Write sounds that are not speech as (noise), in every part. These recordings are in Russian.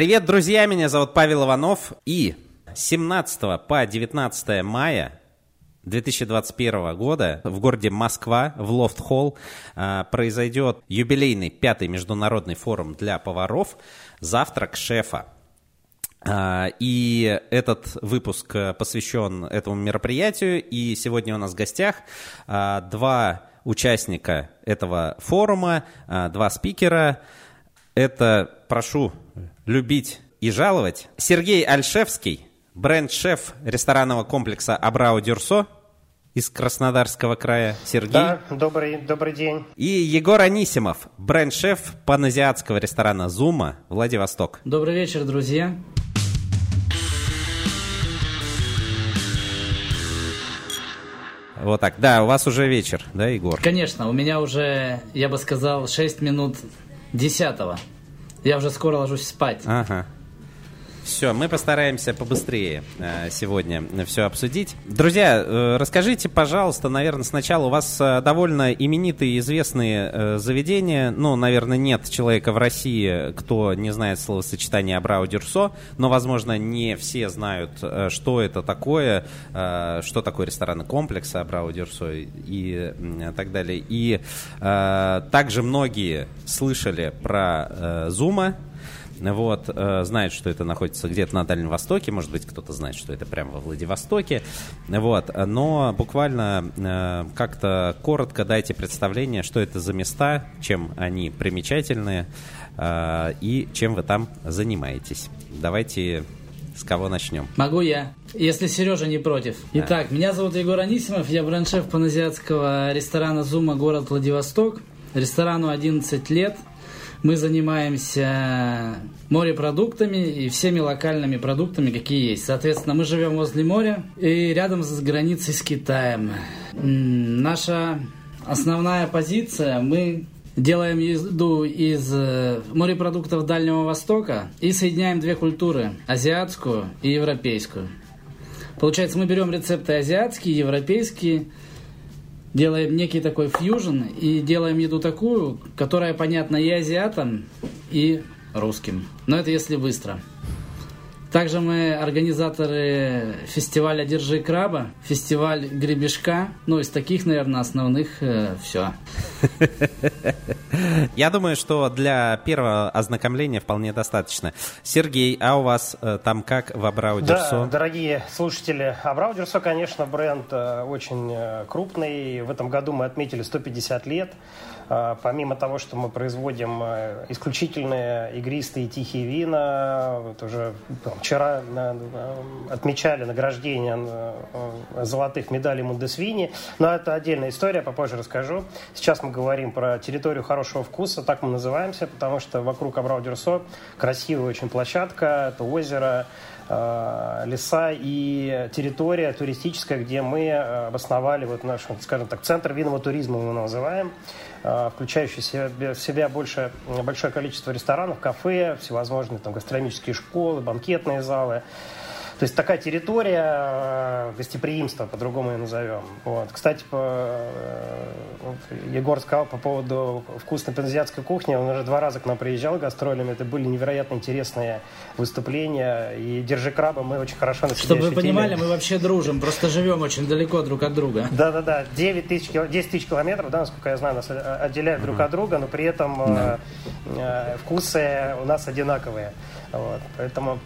Привет, друзья! Меня зовут Павел Иванов. И 17 по 19 мая 2021 года в городе Москва, в Лофт-Холл, а, произойдет юбилейный пятый международный форум для поваров «Завтрак шефа». А, и этот выпуск посвящен этому мероприятию. И сегодня у нас в гостях а, два участника этого форума, два спикера. Это, прошу любить и жаловать, Сергей Альшевский, бренд-шеф ресторанного комплекса «Абрау Дюрсо», из Краснодарского края. Сергей. Да, добрый, добрый день. И Егор Анисимов, бренд-шеф паназиатского ресторана «Зума», Владивосток. Добрый вечер, друзья. Вот так. Да, у вас уже вечер, да, Егор? Конечно, у меня уже, я бы сказал, 6 минут десятого. Я уже скоро ложусь спать. Ага. Все, мы постараемся побыстрее э, сегодня все обсудить. Друзья, э, расскажите, пожалуйста, наверное, сначала у вас э, довольно именитые, известные заведения. Ну, наверное, нет человека в России, кто не знает словосочетания Абрау Дюрсо, но, возможно, не все знают, что это такое, что такое ресторанный комплекс Абрау Дюрсо и так далее. И также многие слышали про Зума, вот, э, знает, что это находится где-то на Дальнем Востоке, может быть, кто-то знает, что это прямо во Владивостоке, вот, но буквально э, как-то коротко дайте представление, что это за места, чем они примечательные э, и чем вы там занимаетесь. Давайте с кого начнем? Могу я, если Сережа не против. Да. Итак, меня зовут Егор Анисимов, я бренд-шеф паназиатского ресторана «Зума», город Владивосток. Ресторану 11 лет – мы занимаемся морепродуктами и всеми локальными продуктами, какие есть. Соответственно, мы живем возле моря и рядом с границей с Китаем. Наша основная позиция, мы делаем еду из э, морепродуктов Дальнего Востока и соединяем две культуры, азиатскую и европейскую. Получается, мы берем рецепты азиатские, европейские, делаем некий такой фьюжн и делаем еду такую, которая понятна и азиатам, и русским. Но это если быстро. Также мы организаторы фестиваля «Держи краба», фестиваль «Гребешка». Ну, из таких, наверное, основных э, все. (laughs) Я думаю, что для первого ознакомления вполне достаточно. Сергей, а у вас э, там как в Абрау Да, дорогие слушатели, Абрау конечно, бренд э, очень э, крупный. В этом году мы отметили 150 лет. А, помимо того, что мы производим э, исключительные игристые тихие вина, вот уже вчера э, отмечали награждение э, золотых медалей Мундесвини, но это отдельная история, попозже расскажу. Сейчас мы говорим про территорию хорошего вкуса, так мы называемся, потому что вокруг Абрау-Дюрсо красивая очень площадка, это озеро, леса и территория туристическая, где мы обосновали вот наш, скажем так, центр винного туризма мы называем. Э, включающий в себя, себя больше, большое количество ресторанов, кафе, всевозможные там, гастрономические школы, банкетные залы. То есть такая территория э, гостеприимства, по-другому ее назовем. Вот. Кстати, по, э, вот Егор сказал по поводу вкусной паназиатской кухни. Он уже два раза к нам приезжал гастролями. Это были невероятно интересные выступления. И «Держи краба» мы очень хорошо на себе Чтобы ощутили. вы понимали, мы вообще дружим, просто живем очень далеко друг от друга. Да-да-да, 9 тысяч, 10 тысяч километров, да, насколько я знаю, нас отделяют друг от друга, но при этом да. э, вкусы у нас одинаковые. Вот. Поэтому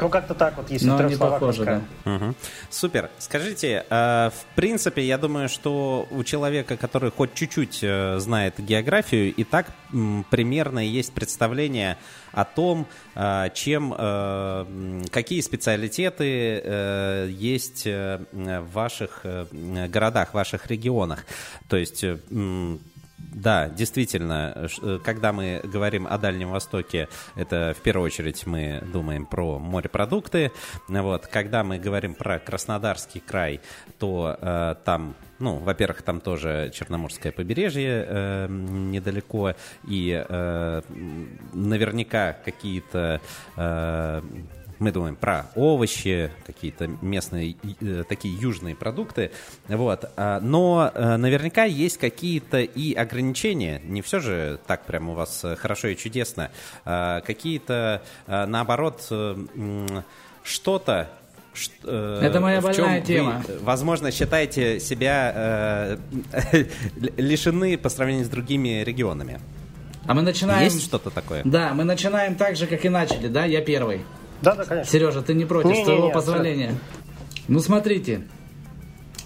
ну, как-то так вот, если Но не похоже, да. Угу. Супер. Скажите, э, в принципе, я думаю, что у человека, который хоть чуть-чуть э, знает географию, и так м, примерно есть представление о том, э, чем, э, какие специалитеты э, есть э, в ваших э, городах, в ваших регионах. То есть... Э, да, действительно, э, когда мы говорим о Дальнем Востоке, это в первую очередь мы думаем про морепродукты. Вот, когда мы говорим про Краснодарский край, то э, там ну, во-первых, там тоже Черноморское побережье э, недалеко, и э, наверняка какие-то э, мы думаем про овощи, какие-то местные, э, такие южные продукты, вот. А, но э, наверняка есть какие-то и ограничения, не все же так прям у вас хорошо и чудесно, а, какие-то, наоборот, что-то, это моя больная тема. Вы, возможно, считаете себя э, (laughs) лишены по сравнению с другими регионами. А мы начинаем... Есть что-то такое? Да, мы начинаем так же, как и начали, да? Я первый. Да, да, конечно. Сережа, ты не против, не, с твоего не, позволения. Абсолютно. Ну, смотрите.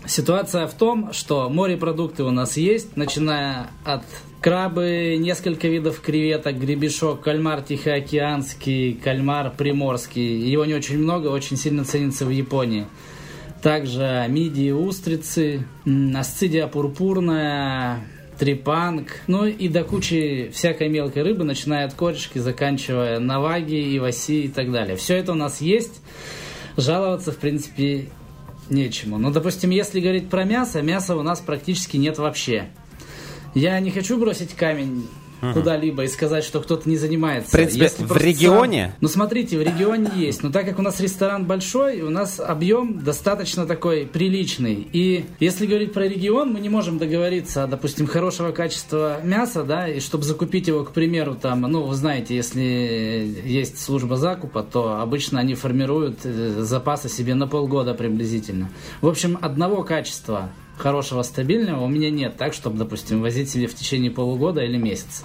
Ситуация в том, что морепродукты у нас есть, начиная от крабы, несколько видов креветок, гребешок, кальмар тихоокеанский, кальмар приморский. Его не очень много, очень сильно ценится в Японии. Также мидии, устрицы, асцидия пурпурная, трипанг, ну и до кучи всякой мелкой рыбы, начиная от корешки, заканчивая наваги, иваси и так далее. Все это у нас есть. Жаловаться, в принципе, нечему. Но, допустим, если говорить про мясо, мяса у нас практически нет вообще. Я не хочу бросить камень угу. куда-либо и сказать, что кто-то не занимается. В принципе, Если в регионе? Сам... Ну, смотрите, в регионе есть. Но так как у нас ресторан большой, у нас объем достаточно такой приличный. И если говорить про регион, мы не можем договориться, допустим, хорошего качества мяса, да, и чтобы закупить его, к примеру, там, ну, вы знаете, если есть служба закупа, то обычно они формируют э, запасы себе на полгода приблизительно. В общем, одного качества хорошего, стабильного у меня нет, так, чтобы, допустим, возить себе в течение полугода или месяца.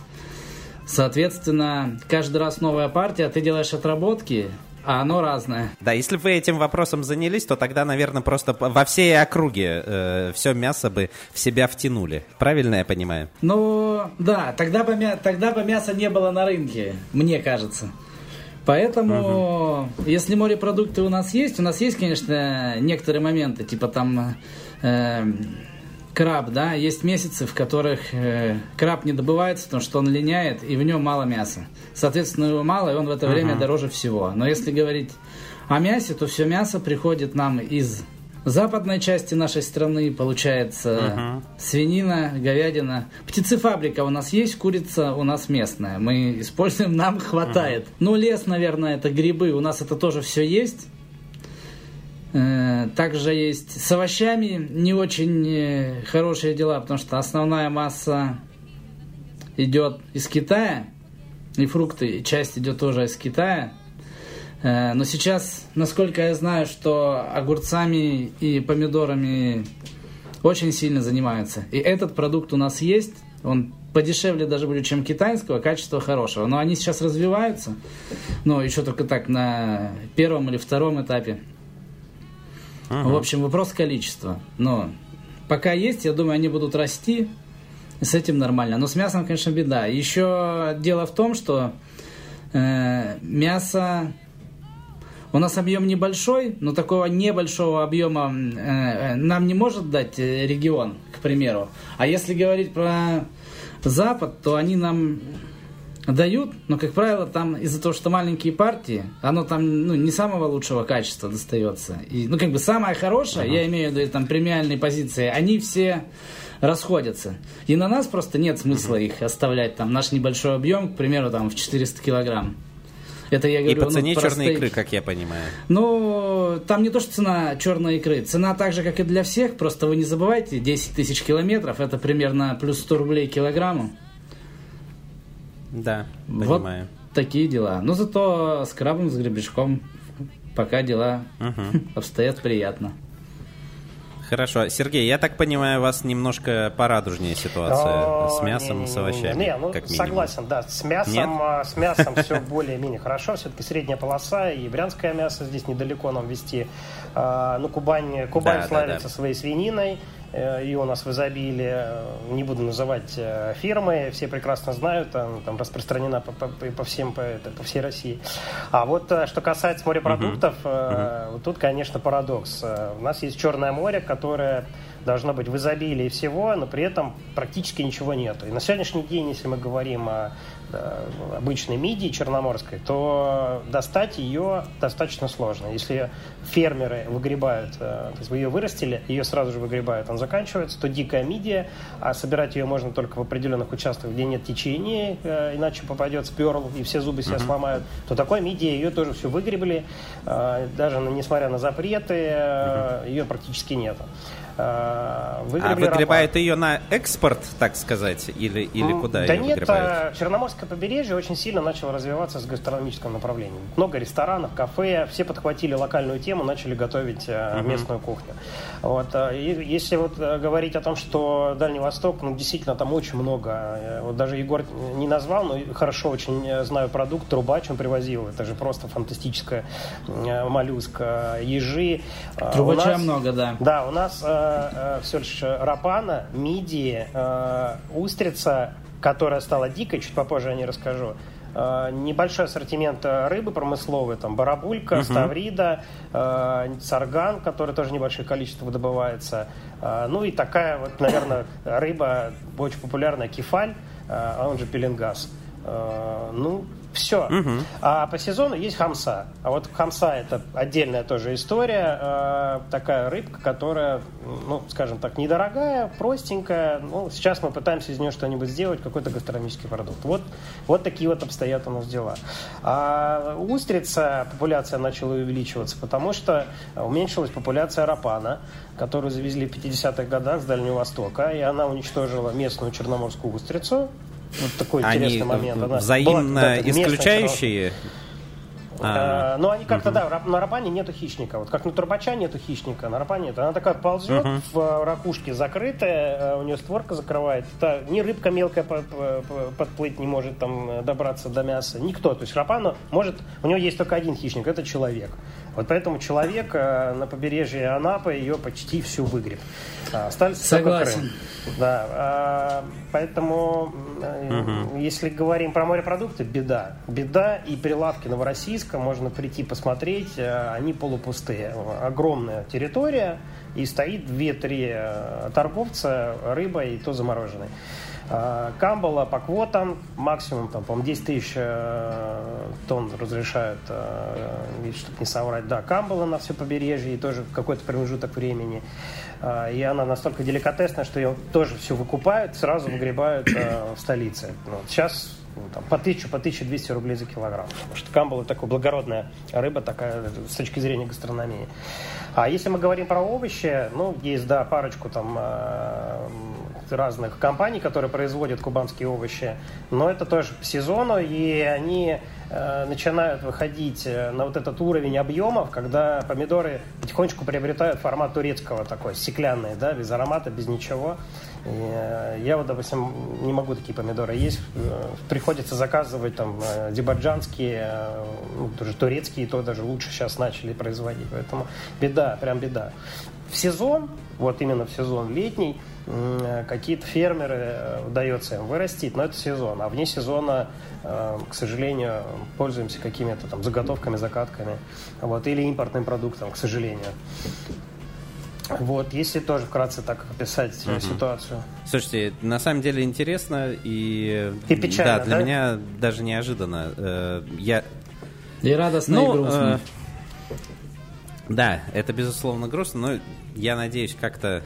Соответственно, каждый раз новая партия, ты делаешь отработки, а оно разное. Да, если бы вы этим вопросом занялись, то тогда, наверное, просто во всей округе э, все мясо бы в себя втянули. Правильно я понимаю? Ну, да, тогда бы, тогда бы мяса не было на рынке, мне кажется. Поэтому, угу. если морепродукты у нас есть, у нас есть, конечно, некоторые моменты, типа там э, краб, да, есть месяцы, в которых э, краб не добывается, потому что он линяет, и в нем мало мяса. Соответственно, его мало, и он в это uh-huh. время дороже всего. Но если говорить о мясе, то все мясо приходит нам из западной части нашей страны, получается uh-huh. свинина, говядина. Птицефабрика у нас есть, курица у нас местная. Мы используем, (laughs) нам хватает. Uh-huh. Ну, лес, наверное, это грибы, у нас это тоже все есть. Э, также есть с овощами не очень э, хорошие дела, потому что основная масса идет из Китая, и фрукты, и часть идет тоже из Китая. Э, но сейчас, насколько я знаю, что огурцами и помидорами очень сильно занимаются. И этот продукт у нас есть, он подешевле даже будет, чем китайского, качество хорошего. Но они сейчас развиваются, но еще только так на первом или втором этапе. Ага. В общем, вопрос количества. Но пока есть, я думаю, они будут расти. С этим нормально. Но с мясом, конечно, беда. Еще дело в том, что э, мясо у нас объем небольшой, но такого небольшого объема э, нам не может дать э, регион, к примеру. А если говорить про Запад, то они нам дают, но, как правило, там из-за того, что маленькие партии, оно там ну, не самого лучшего качества достается. И, ну, как бы самое хорошее, ага. я имею в виду там премиальные позиции, они все расходятся. И на нас просто нет смысла ага. их оставлять, там, наш небольшой объем, к примеру, там, в 400 килограмм. Это я говорю, И по ну, цене ну, черной простые... икры, как я понимаю. Ну, там не то, что цена черной икры. Цена так же, как и для всех. Просто вы не забывайте, 10 тысяч километров, это примерно плюс 100 рублей килограмму. Да, понимаю. Вот такие дела. Но зато с крабом, с гребешком пока дела угу. (laughs) обстоят приятно. Хорошо. Сергей, я так понимаю, у вас немножко порадужнее ситуация с мясом, с овощами. Не, ну как согласен, да. С мясом, Нет? А, с мясом все (laughs) более-менее хорошо. Все-таки средняя полоса и брянское мясо здесь недалеко нам вести. А, ну, Кубань, Кубань да, славится да, да. своей свининой. Э, ее у нас в изобилии. Не буду называть э, фирмы, все прекрасно знают, она там распространена по, по, по, всем, по, по всей России. А вот э, что касается морепродуктов, uh-huh. Uh-huh. тут, конечно, парадокс. У нас есть Черное море, которое должно быть в изобилии всего, но при этом практически ничего нету. И на сегодняшний день, если мы говорим о Э, обычной мидии черноморской, то достать ее достаточно сложно. Если фермеры выгребают, э, то есть вы ее вырастили, ее сразу же выгребают, он заканчивается, то дикая мидия, а собирать ее можно только в определенных участках, где нет течения, э, иначе попадет сперл и все зубы uh-huh. сломают, то такой мидии ее тоже все выгребли, даже несмотря на запреты, ее практически нету. А выгребает ее на экспорт, так сказать, или, или куда да ее нет, выгребают? Черноморское побережье очень сильно начало развиваться с гастрономическим направлением. Много ресторанов, кафе, все подхватили локальную тему, начали готовить uh-huh. местную кухню. Вот, и если вот э, говорить о том, что Дальний Восток, ну, действительно, там очень много. Э, вот даже Егор не назвал, но хорошо очень знаю продукт, трубач он привозил. Это же просто фантастическая моллюска. Ежи. Трубача нас, много, да. Да, у нас э, все лишь рапана, мидии, э, устрица, которая стала дикой, чуть попозже о ней расскажу. Э, небольшой ассортимент рыбы промысловой, там барабулька, uh-huh. ставрида, э, сарган, который тоже небольшое количество добывается. Э, ну и такая вот, наверное, рыба очень популярная, кефаль, э, а он же пеленгаз. Э, ну, все. Угу. А по сезону есть хамса. А вот хамса это отдельная тоже история. Э, такая рыбка, которая, ну, скажем так, недорогая, простенькая. Ну, сейчас мы пытаемся из нее что-нибудь сделать, какой-то гастрономический продукт. Вот, вот такие вот обстоят у нас дела. А устрица, популяция начала увеличиваться, потому что уменьшилась популяция рапана, которую завезли в 50-х годах с Дальнего Востока, и она уничтожила местную черноморскую устрицу, вот такой Они интересный момент. Она взаимно исключающие? А, ну, они как-то, да, на рапане нету хищника. Вот как на турбача нету хищника, на рапане нет. Она такая ползет uh-huh. в ракушке закрытая, у нее створка закрывает. Та, ни рыбка мелкая подплыть не может там добраться до мяса. Никто. То есть рапану может... У него есть только один хищник, это человек. Вот поэтому человек э, на побережье Анапы ее почти всю выгреб. А, остались Согласен. Крым. Да, а, поэтому, угу. если говорим про морепродукты, беда. Беда и прилавки Новороссийска, можно прийти посмотреть, э, они полупустые. Огромная территория, и стоит 2-3 торговца рыбой, и то замороженной. А, Камбала по квотам максимум, там, по 10 тысяч э, тонн разрешают, э, чтобы не соврать, да, Камбала на все побережье и тоже какой-то промежуток времени. А, и она настолько деликатесная, что ее тоже все выкупают, сразу выгребают э, в столице. Ну, сейчас ну, там, по 1000, по 1200 рублей за килограмм. Потому что камбала такая благородная рыба, такая с точки зрения гастрономии. А если мы говорим про овощи, ну, есть, да, парочку там разных компаний, которые производят кубанские овощи, но это тоже по сезону, и они э, начинают выходить э, на вот этот уровень объемов, когда помидоры потихонечку приобретают формат турецкого такой, стеклянный, да, без аромата, без ничего. И, э, я вот, допустим, не могу такие помидоры есть. Э, приходится заказывать там дебаджанские, ну, тоже турецкие, то даже лучше сейчас начали производить. Поэтому беда, прям беда. В сезон, вот именно в сезон летний, какие-то фермеры э, удается им вырастить, но это сезон. А вне сезона, э, к сожалению, пользуемся какими-то там заготовками, закатками. Вот, или импортным продуктом, к сожалению. Вот, если тоже вкратце так описать угу. ситуацию. Слушайте, на самом деле интересно и, и печально, да, для да? меня даже неожиданно. Я и радостно, ну, и грустно. Э, да, это безусловно грустно, но я надеюсь как-то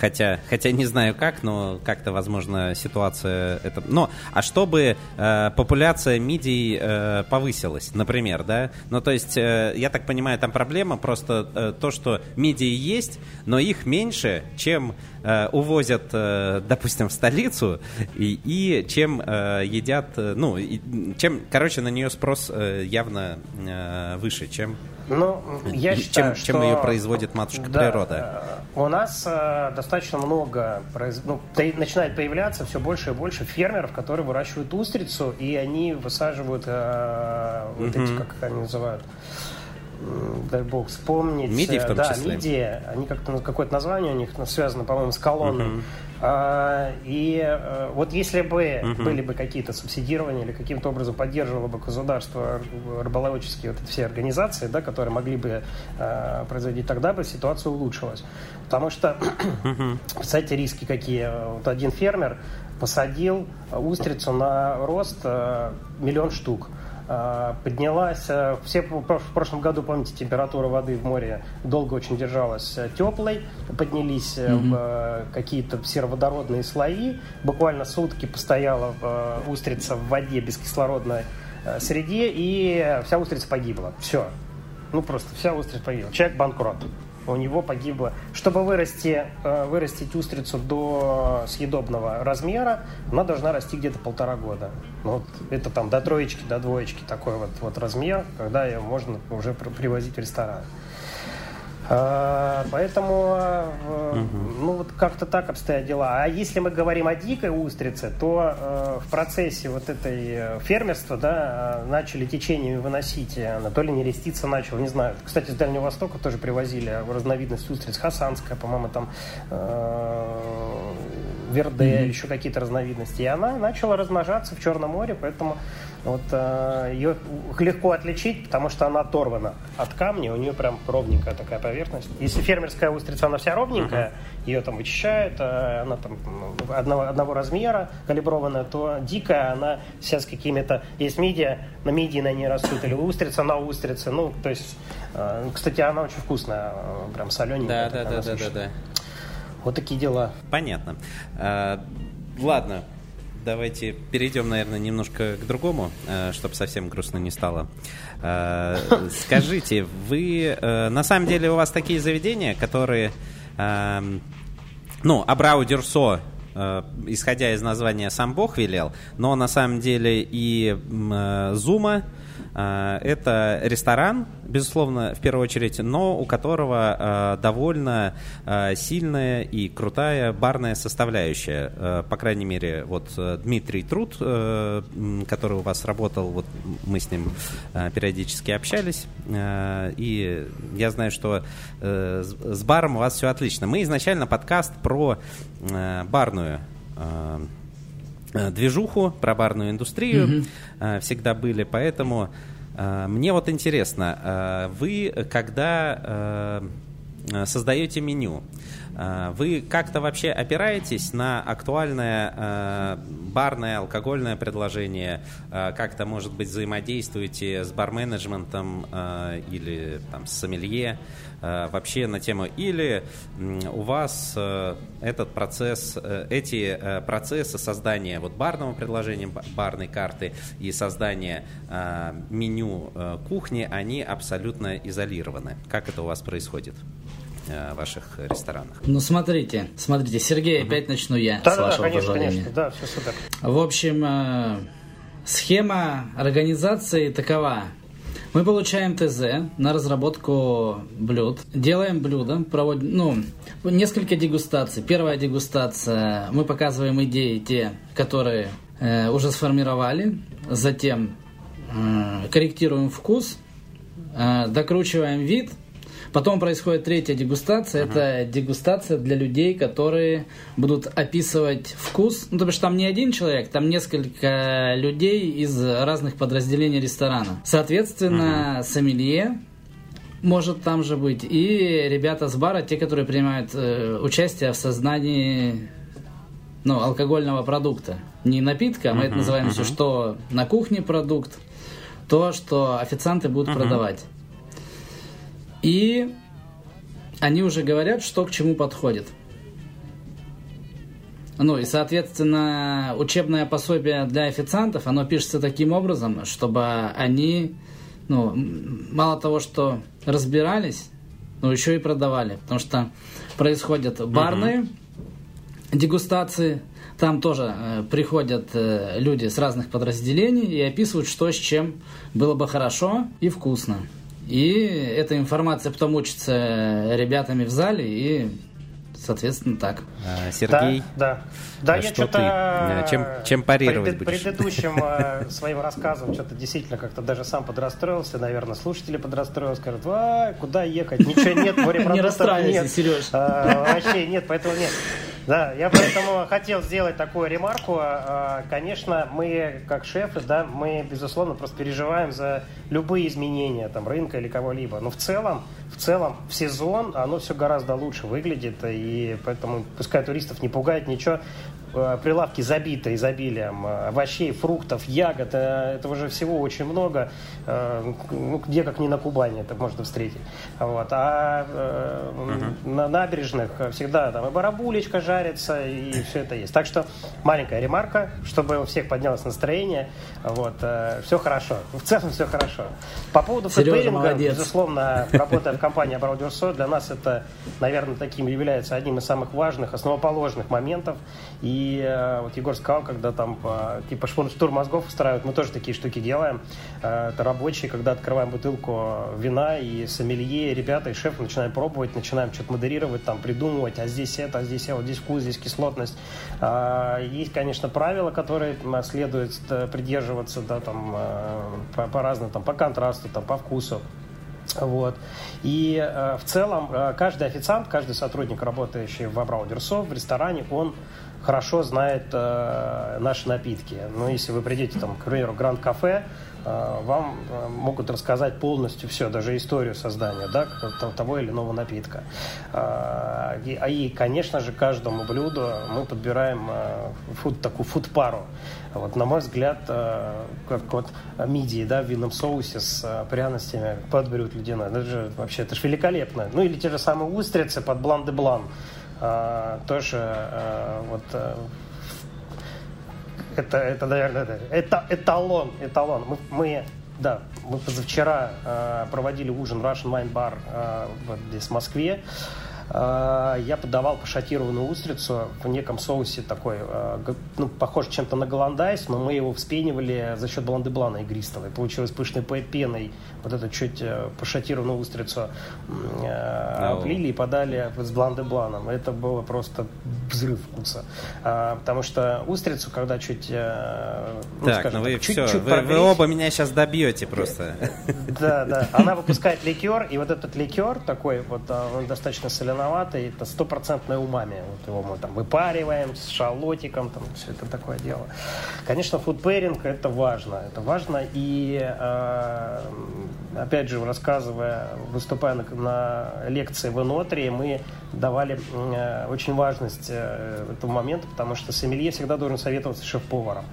Хотя, хотя не знаю как, но как-то, возможно, ситуация это. Но, а чтобы э, популяция мидий э, повысилась, например, да? Ну, то есть, э, я так понимаю, там проблема просто э, то, что мидии есть, но их меньше, чем э, увозят, э, допустим, в столицу, и, и чем э, едят, э, ну, и, чем, короче, на нее спрос э, явно э, выше, чем ну, я считаю, чем, чем ее производит матушка да, природа. У нас э, достаточно много, произ... ну, начинает появляться все больше и больше фермеров, которые выращивают устрицу, и они высаживают э, вот эти, как они называют, дай бог вспомнить. Мидии в том да, числе. мидии, они как-то, какое-то название у них связано, по-моему, с колонной. А, и э, вот если бы угу. были бы какие-то субсидирования или каким-то образом поддерживало бы государство рыболовические вот эти все организации, да, которые могли бы э, производить, тогда бы ситуация улучшилась. Потому что, (coughs) угу. представьте, риски какие. Вот один фермер посадил устрицу на рост э, миллион штук. А, поднялась. Э, все в прошлом году, помните, температура воды в море долго очень держалась э, теплой, поднялись mm-hmm. какие-то сероводородные слои. Буквально сутки постояла устрица в воде без кислородной среде, и вся устрица погибла. Все. Ну, просто вся устрица погибла. Человек банкрот у него погибло. Чтобы вырасти, э, вырастить устрицу до съедобного размера, она должна расти где-то полтора года. Ну, вот это там до троечки, до двоечки такой вот, вот размер, когда ее можно уже привозить в ресторан. А, поэтому, угу. ну вот как-то так обстоят дела. А если мы говорим о дикой устрице, то э, в процессе вот этой э, фермерства, да, начали течениями выносить. Анатолий Нерестица начал, не знаю. Кстати, с Дальнего Востока тоже привозили разновидность устриц хасанская, по-моему, там верде, mm-hmm. еще какие-то разновидности. И она начала размножаться в Черном море, поэтому вот э, ее легко отличить, потому что она оторвана от камня, у нее прям ровненькая такая поверхность. Если фермерская устрица, она вся ровненькая, uh-huh. ее там вычищают, э, она там одного, одного размера, калиброванная, то дикая, она вся с какими-то... Есть мидия, на мидии на ней растут, или устрица на устрице. Ну, то есть, э, кстати, она очень вкусная, прям солененькая. Да, да, да, да, да, да. Вот такие дела. Понятно. Ладно, давайте перейдем, наверное, немножко к другому, э, чтобы совсем грустно не стало. Э, (laughs) скажите, вы э, на самом деле у вас такие заведения, которые, эм, ну, Абрау Дюрсо исходя из названия сам Бог велел, но на самом деле и Зума, это ресторан, безусловно, в первую очередь, но у которого а, довольно а, сильная и крутая барная составляющая. По крайней мере, вот э, Дмитрий Труд, э, который у вас работал, вот мы с ним периодически общались, и я знаю, что э, с баром у вас все отлично. Мы изначально подкаст про барную Э, движуху, про барную индустрию mm-hmm. всегда были, поэтому э, мне вот интересно, вы когда создаете меню, вы как-то вообще опираетесь на актуальное барное, алкогольное предложение, как-то, может быть, взаимодействуете с барменеджментом или там, с сомелье, Э, вообще на тему, или у вас э, этот процесс, э, эти процессы создания вот барного предложения, барной карты и создания меню кухни, они абсолютно изолированы. Как это у вас происходит? в ваших ресторанах. Ну, смотрите, смотрите, Сергей, опять начну я, да, с вашего да, конечно, позволения. Конечно, да, все супер. В общем, схема организации такова. Мы получаем ТЗ на разработку блюд, делаем блюдо, проводим, ну, несколько дегустаций. Первая дегустация, мы показываем идеи те, которые э, уже сформировали, затем э, корректируем вкус, э, докручиваем вид, Потом происходит третья дегустация. Uh-huh. Это дегустация для людей, которые будут описывать вкус. Ну, то бишь там не один человек, там несколько людей из разных подразделений ресторана. Соответственно, uh-huh. сомелье может там же быть. И ребята с бара, те, которые принимают э, участие в создании ну, алкогольного продукта. Не напитка, мы uh-huh, это называем uh-huh. все, что на кухне продукт, то, что официанты будут uh-huh. продавать. И они уже говорят, что к чему подходит. Ну и, соответственно, учебное пособие для официантов, оно пишется таким образом, чтобы они, ну, мало того, что разбирались, но еще и продавали. Потому что происходят барные uh-huh. дегустации, там тоже э, приходят э, люди с разных подразделений и описывают, что с чем было бы хорошо и вкусно. И эта информация потом учится ребятами в зале и соответственно, так. А, Сергей, да, да. да я что ты, чем, чем парировать пред, будешь? Предыдущим э, (laughs) своим рассказом что-то действительно как-то даже сам подрастроился, наверное, слушатели подрастроились, скажут, а, куда ехать, ничего нет, (laughs) морепродуктов нет. Не Сереж. А, вообще нет, поэтому нет. Да, я поэтому хотел сделать такую ремарку. А, конечно, мы, как шефы, да, мы, безусловно, просто переживаем за любые изменения там, рынка или кого-либо. Но в целом, в целом, в сезон оно все гораздо лучше выглядит, и поэтому пускай туристов не пугает ничего. Э, прилавки забиты изобилием э, овощей, фруктов, ягод. Э, этого же всего очень много. Ну, где как не на Кубани это можно встретить. Вот. А угу. на набережных всегда там и барабулечка жарится, и все это есть. Так что маленькая ремарка, чтобы у всех поднялось настроение. Вот. Все хорошо. В целом все хорошо. По поводу фэтберинга, безусловно, работая в компании Абраудиусо, для нас это, наверное, таким является одним из самых важных, основоположных моментов. И и э, вот Егор сказал, когда там типа штурм мозгов устраивают, мы тоже такие штуки делаем. Э, это рабочие, когда открываем бутылку вина и сомелье, ребята и шеф начинаем пробовать, начинаем что-то модерировать, там придумывать, а здесь это, а здесь это, вот здесь вкус, здесь кислотность. Есть, конечно, правила, которые следует э, придерживаться, да, там по, по разному, там по контрасту, там по вкусу. Вот. И э, в целом э, каждый официант, каждый сотрудник, работающий в Абраудерсо, в ресторане, он хорошо знает э, наши напитки. Ну, если вы придете, там, к примеру, Гранд Кафе, э, вам э, могут рассказать полностью все, даже историю создания да, того или иного напитка. Э, и, а и, конечно же, каждому блюду мы подбираем э, фуд, такую фуд-пару. Вот, на мой взгляд, э, как вот мидии да, в винном соусе с э, пряностями под брют ледяной, это же вообще это же великолепно. Ну или те же самые устрицы под блан-де-блан. -блан тоже а, вот а, это, это, наверное, это, эталон, эталон. Мы, мы да, мы позавчера э, проводили ужин Russian Wine Bar э, здесь в Москве. Э, я подавал пошированную устрицу в неком соусе такой, э, ну, похож чем-то на hollandaise, но мы его вспенивали за счет блан-де-блана игристого. И получилось пышной пеной вот эту чуть э, пошатированную устрицу облили и подали с бланды-бланом. Это было просто взрыв вкуса. Потому что устрицу, когда чуть... Ну, так, скажем, ну вы так, все, чуть, вы, вы оба меня сейчас добьете просто. Да, да. Она выпускает ликер, и вот этот ликер такой, вот он достаточно соленый зеленоватый, это стопроцентное умами. Вот его мы там выпариваем с шалотиком, там все это такое дело. Конечно, фудпейринг это важно. Это важно и, э, опять же, рассказывая, выступая на, на лекции в Энотрии, мы давали э, очень важность э, этому моменту, потому что сомелье всегда должен советоваться шеф-поваром.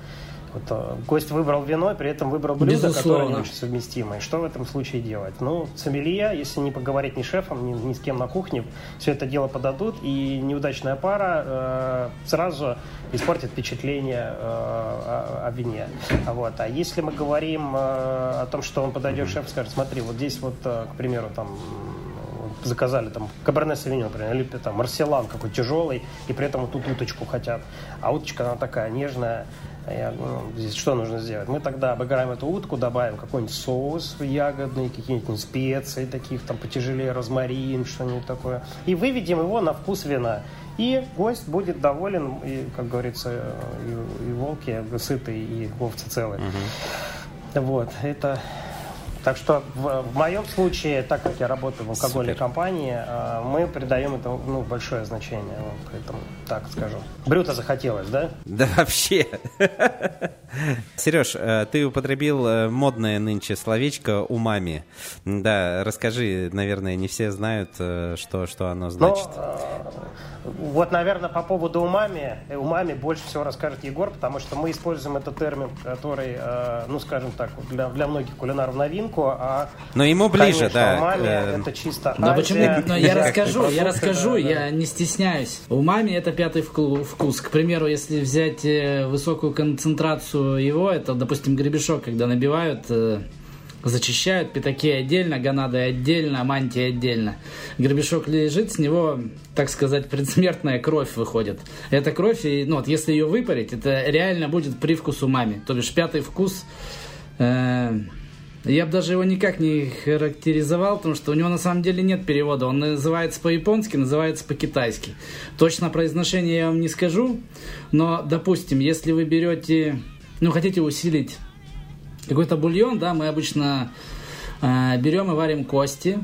Вот, э, гость выбрал вино, и при этом выбрал блюдо, Безусловно. которое не очень совместимо. И что в этом случае делать? Ну, сомелье, если не поговорить ни с шефом, ни, ни с кем на кухне, все это дело подадут, и неудачная пара э, сразу испортит впечатление э, о, о вине. Вот. А если мы говорим э, о том, что он подойдет, шеф скажет, смотри, вот здесь вот, э, к примеру, там заказали там каберне савиньон, например, или там марселан какой тяжелый, и при этом вот тут уточку хотят. А уточка, она такая нежная, я, ну, здесь что нужно сделать? Мы тогда обыграем эту утку, добавим какой-нибудь соус ягодный, какие-нибудь специи таких, там потяжелее, розмарин, что-нибудь такое. И выведем его на вкус вина. И гость будет доволен, и, как говорится, и, и волки сытые, и овцы целые. Угу. Вот, это так что в, в моем случае, так как я работаю в алкогольной Супер. компании, э, мы придаем этому ну, большое значение. Поэтому так скажу. Брюта захотелось, да? Да вообще. (laughs) Сереж, э, ты употребил э, модное нынче словечко «умами». Да, расскажи, наверное, не все знают, что, что оно значит. Но, вот, наверное, по поводу умами, умами больше всего расскажет Егор, потому что мы используем этот термин, который, ну, скажем так, для, для многих кулинаров новинку, а... Но ему ближе, конечно, да. Умами э... это чисто Но почему? Но я расскажу, я расскажу, я не стесняюсь. Умами это пятый вкус. К примеру, если взять э, высокую концентрацию его, это, допустим, гребешок, когда набивают э, зачищают, пятаки отдельно, гонады отдельно, мантии отдельно. Гребешок лежит, с него, так сказать, предсмертная кровь выходит. Эта кровь, ну вот если ее выпарить, это реально будет привкус умами. То бишь пятый вкус э, я бы даже его никак не характеризовал, потому что у него на самом деле нет перевода. Он называется по-японски, называется по-китайски. Точно произношение я вам не скажу, но, допустим, если вы берете, ну, хотите усилить какой-то бульон, да, мы обычно э, берем и варим кости,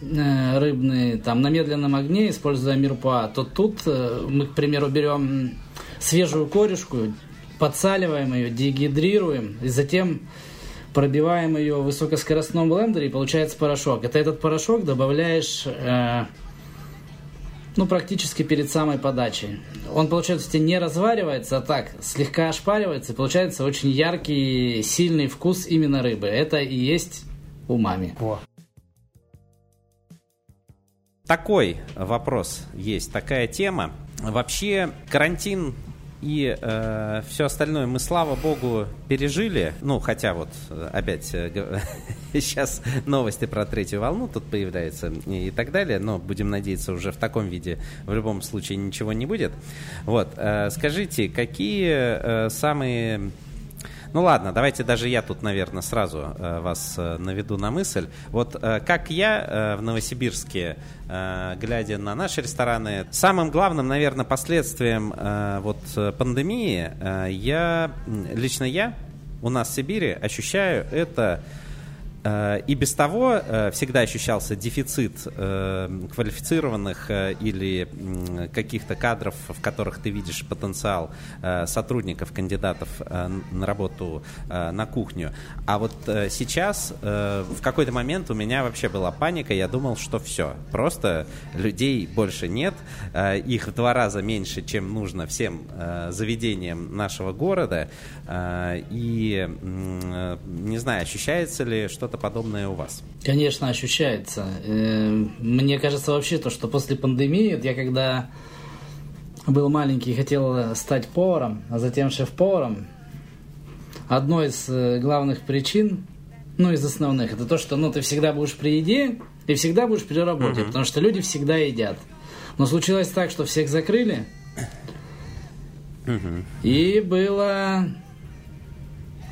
э, рыбные там на медленном огне, используя мирпуа, то тут э, мы, к примеру, берем свежую корешку, подсаливаем ее, дегидрируем и затем пробиваем ее в высокоскоростном блендере и получается порошок. Это этот порошок добавляешь э, ну, практически перед самой подачей. Он, получается, не разваривается, а так, слегка ошпаривается, и получается очень яркий, сильный вкус именно рыбы. Это и есть умами. О. Такой вопрос есть, такая тема. Вообще, карантин и э, все остальное мы, слава богу, пережили. Ну, хотя вот опять э, (laughs) сейчас новости про третью волну тут появляются и, и так далее. Но будем надеяться, уже в таком виде в любом случае ничего не будет. Вот, э, скажите, какие э, самые ну ладно, давайте даже я тут, наверное, сразу э, вас э, наведу на мысль. Вот э, как я э, в Новосибирске, глядя на наши рестораны, самым главным, наверное, последствием вот пандемии, я лично я у нас в Сибири ощущаю это и без того э, всегда ощущался дефицит э, квалифицированных или каких-то кадров, в которых ты видишь потенциал сотрудников, кандидатов на работу на кухню. А вот сейчас в какой-то момент у меня вообще была паника, я думал, что все, просто людей больше нет, их в два раза меньше, чем нужно всем заведениям нашего города, и не знаю, ощущается ли что-то что-то подобное у вас? Конечно, ощущается. Э, мне кажется вообще то, что после пандемии, я когда был маленький хотел стать поваром, а затем шеф-поваром, одной из э, главных причин, ну, из основных, это то, что ну, ты всегда будешь при еде и всегда будешь при работе, uh-huh. потому что люди всегда едят. Но случилось так, что всех закрыли, uh-huh. и было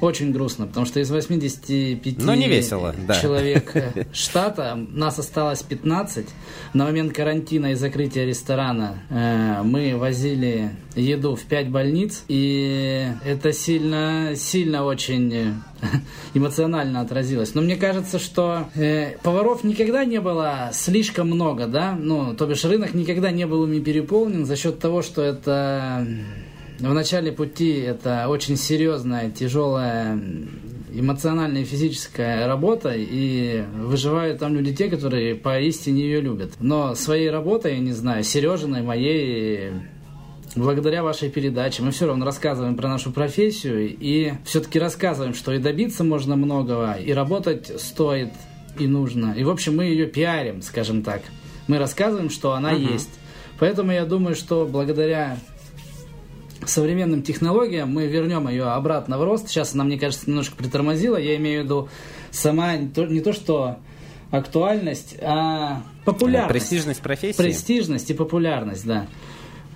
очень грустно, потому что из 85 Но не весело, да. человек (laughs) штата нас осталось 15. На момент карантина и закрытия ресторана э, мы возили еду в 5 больниц, и это сильно, сильно очень э, (laughs) эмоционально отразилось. Но мне кажется, что э, поваров никогда не было слишком много, да, ну, то бишь рынок никогда не был ими переполнен за счет того, что это в начале пути это очень серьезная, тяжелая эмоциональная и физическая работа, и выживают там люди те, которые поистине ее любят. Но своей работой, я не знаю, Сережиной, моей, благодаря вашей передаче, мы все равно рассказываем про нашу профессию, и все-таки рассказываем, что и добиться можно многого, и работать стоит, и нужно. И, в общем, мы ее пиарим, скажем так. Мы рассказываем, что она uh-huh. есть. Поэтому я думаю, что благодаря современным технологиям мы вернем ее обратно в рост. Сейчас она, мне кажется, немножко притормозила. Я имею в виду сама не то, не то что актуальность, а популярность. Престижность профессии. Престижность и популярность, да.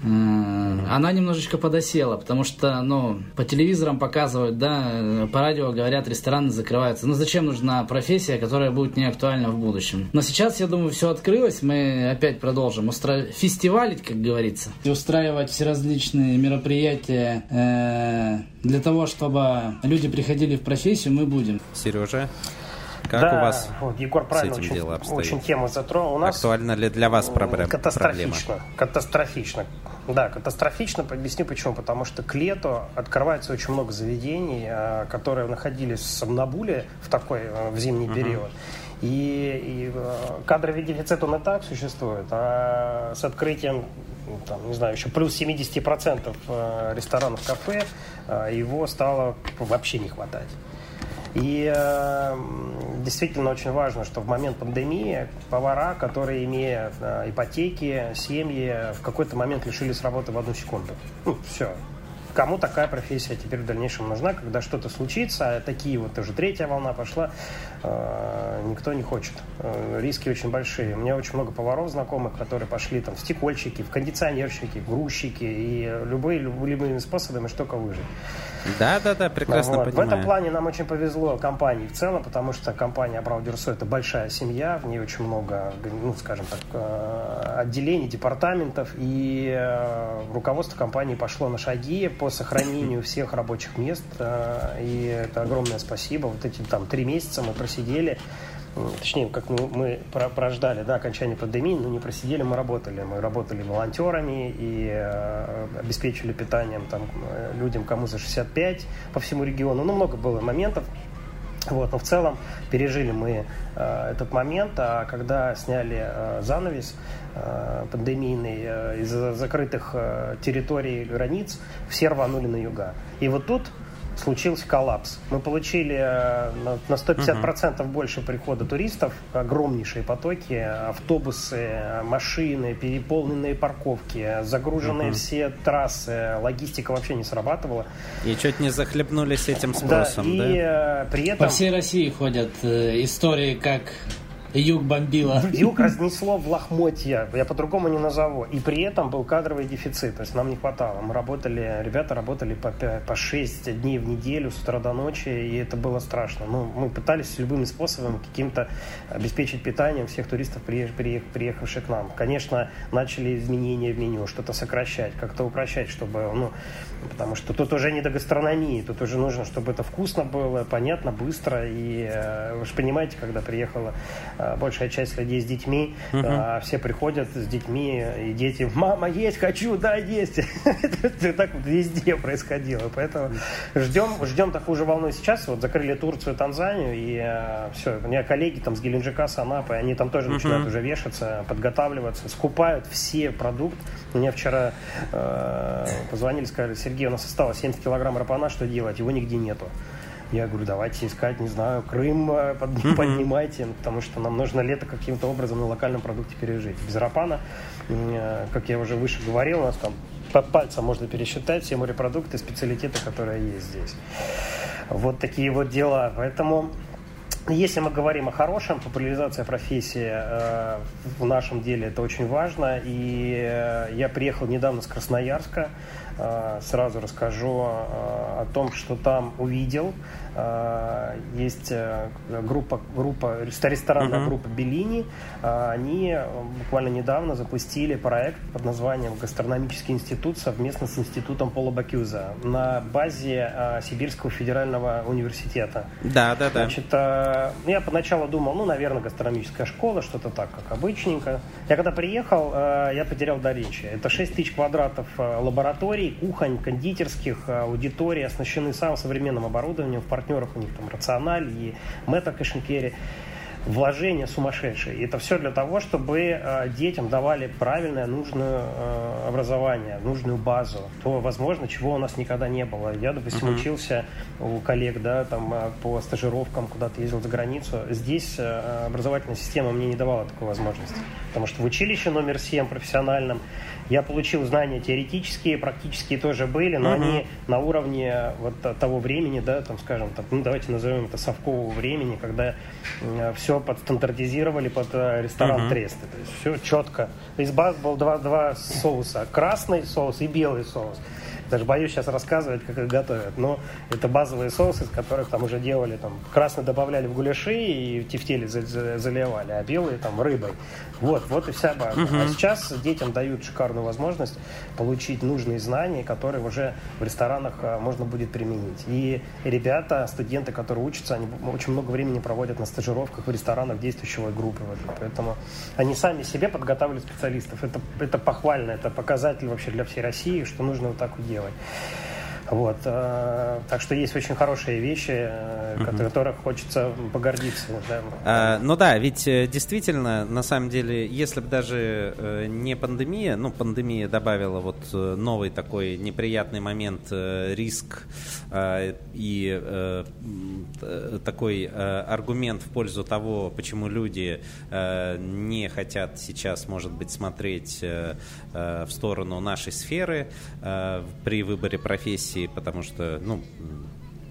Она немножечко подосела, потому что, ну, по телевизорам показывают, да, по радио говорят, рестораны закрываются. Ну, зачем нужна профессия, которая будет не актуальна в будущем? Но сейчас, я думаю, все открылось, мы опять продолжим устра... фестивалить, как говорится, и устраивать все различные мероприятия э, для того, чтобы люди приходили в профессию, мы будем. Сережа? Как да, у вас вот, Егор правильно с этим очень, дело обстоит? очень тему затронул. У нас Актуально ли для вас проблема? Катастрофично. Катастрофично. Да, катастрофично. Объясню почему. Потому что к лету открывается очень много заведений, э, которые находились в Сомнабуле в такой э, в зимний uh-huh. период. И, и э, кадровый дефицит он и так существует, а с открытием, там, не знаю, еще плюс 70% ресторанов, кафе, его стало вообще не хватать. И э, действительно очень важно, что в момент пандемии повара, которые имея э, ипотеки, семьи, в какой-то момент лишились работы в одну секунду. Ну, все, кому такая профессия теперь в дальнейшем нужна, когда что-то случится, а такие вот уже третья волна пошла, никто не хочет. Э, риски очень большие. У меня очень много поваров знакомых, которые пошли там в стекольщики, в кондиционерщики, в грузчики и любые, любыми способами только выжить. Да, да, да, прекрасно вот. понимаю. В этом плане нам очень повезло компании в целом, потому что компания Абрау Дюрсо это большая семья, в ней очень много, ну, скажем так, э, отделений, департаментов, и руководство компании пошло на шаги по сохранению всех рабочих мест. Э, и это огромное спасибо. Вот эти там три месяца мы просидели точнее, как мы, мы прождали да, окончание пандемии, но не просидели, мы работали. Мы работали волонтерами и э, обеспечили питанием там, людям, кому за 65 по всему региону. Ну, много было моментов. Вот, но в целом пережили мы э, этот момент, а когда сняли э, занавес э, пандемийный э, из-за закрытых э, территорий границ, все рванули на юга. И вот тут случился коллапс. Мы получили э, на 150% угу. больше прихода туристов, огромнейшие потоки, автобусы, машины, переполненные парковки, загруженные угу. все трассы, логистика вообще не срабатывала. И чуть не захлебнулись этим спросом, да? И да? Э, при этом... По всей России ходят э, истории, как Юг бомбило. Юг разнесло в лохмотья, я по-другому не назову. И при этом был кадровый дефицит, то есть нам не хватало. Мы работали, ребята работали по, 5, по 6 дней в неделю с утра до ночи, и это было страшно. Ну, мы пытались любыми способами каким-то обеспечить питанием всех туристов, приехавших к нам. Конечно, начали изменения в меню, что-то сокращать, как-то упрощать, чтобы, ну, потому что тут уже не до гастрономии, тут уже нужно, чтобы это вкусно было, понятно, быстро. И э, вы же понимаете, когда приехала э, большая часть людей с детьми, uh-huh. все приходят с детьми, и дети, мама, есть хочу, да, есть. (laughs) Это так вот везде происходило. Поэтому ждем, ждем такую же волну сейчас. Вот закрыли Турцию, Танзанию, и все. У меня коллеги там с Геленджика, с Анапы, они там тоже начинают уже вешаться, подготавливаться, скупают все продукты. Мне вчера позвонили, сказали, Сергей, Сергей, у нас осталось 70 килограмм рапана, что делать? Его нигде нету. Я говорю, давайте искать, не знаю, Крым э, поднимайте, потому что нам нужно лето каким-то образом на локальном продукте пережить. Без рапана, э, как я уже выше говорил, у нас там по пальцам можно пересчитать все морепродукты, специалитеты, которые есть здесь. Вот такие вот дела. Поэтому если мы говорим о хорошем, популяризация профессии э, в нашем деле это очень важно. И э, я приехал недавно с Красноярска. Э, сразу расскажу э, о том, что там увидел. Э, есть группа, группа ресторанная uh-huh. группа Беллини. Они буквально недавно запустили проект под названием «Гастрономический институт» совместно с институтом Пола Бакюза на базе Сибирского федерального университета. Да, да, да. Значит, я поначалу думал, ну, наверное, гастрономическая школа, что-то так, как обычненько. Я когда приехал, я потерял дар речи. Это 6 тысяч квадратов лабораторий, кухонь, кондитерских, э, аудитории оснащены самым современным оборудованием. В партнерах у них там Rational и Metro Cash & Carry вложения сумасшедшие. И это все для того, чтобы э, детям давали правильное, нужное э, образование, нужную базу. То, возможно, чего у нас никогда не было. Я, допустим, uh-huh. учился у коллег, да, там э, по стажировкам, куда-то ездил за границу. Здесь образовательная система мне не давала такой возможности. Потому что в училище номер 7 профессиональном я получил знания теоретические, практические тоже были, но uh-huh. они на уровне вот того времени, да, там, скажем, так, ну, давайте назовем это совкового времени, когда э, все подстандартизировали под э, ресторан uh-huh. Тресты. То есть все четко. Из баз был два, два соуса. Красный соус и белый соус. Даже боюсь сейчас рассказывать, как их готовят. Но это базовые соусы, из которых там уже делали, там, красный добавляли в гуляши и тефтели заливали, а белые там рыбой. Вот, вот и вся база. Угу. А сейчас детям дают шикарную возможность получить нужные знания, которые уже в ресторанах а, можно будет применить. И ребята, студенты, которые учатся, они очень много времени проводят на стажировках в ресторанах действующего группы. Поэтому они сами себе подготавливают специалистов. Это, это похвально, это показатель вообще для всей России, что нужно вот так вот делать. Senhor. Вот, э, так что есть очень хорошие вещи, э, угу. которых хочется погордиться. Да. А, ну да, ведь э, действительно, на самом деле, если бы даже э, не пандемия, ну пандемия добавила вот новый такой неприятный момент, э, риск э, и э, такой э, аргумент в пользу того, почему люди э, не хотят сейчас, может быть, смотреть э, э, в сторону нашей сферы э, при выборе профессии профессии, потому что, ну,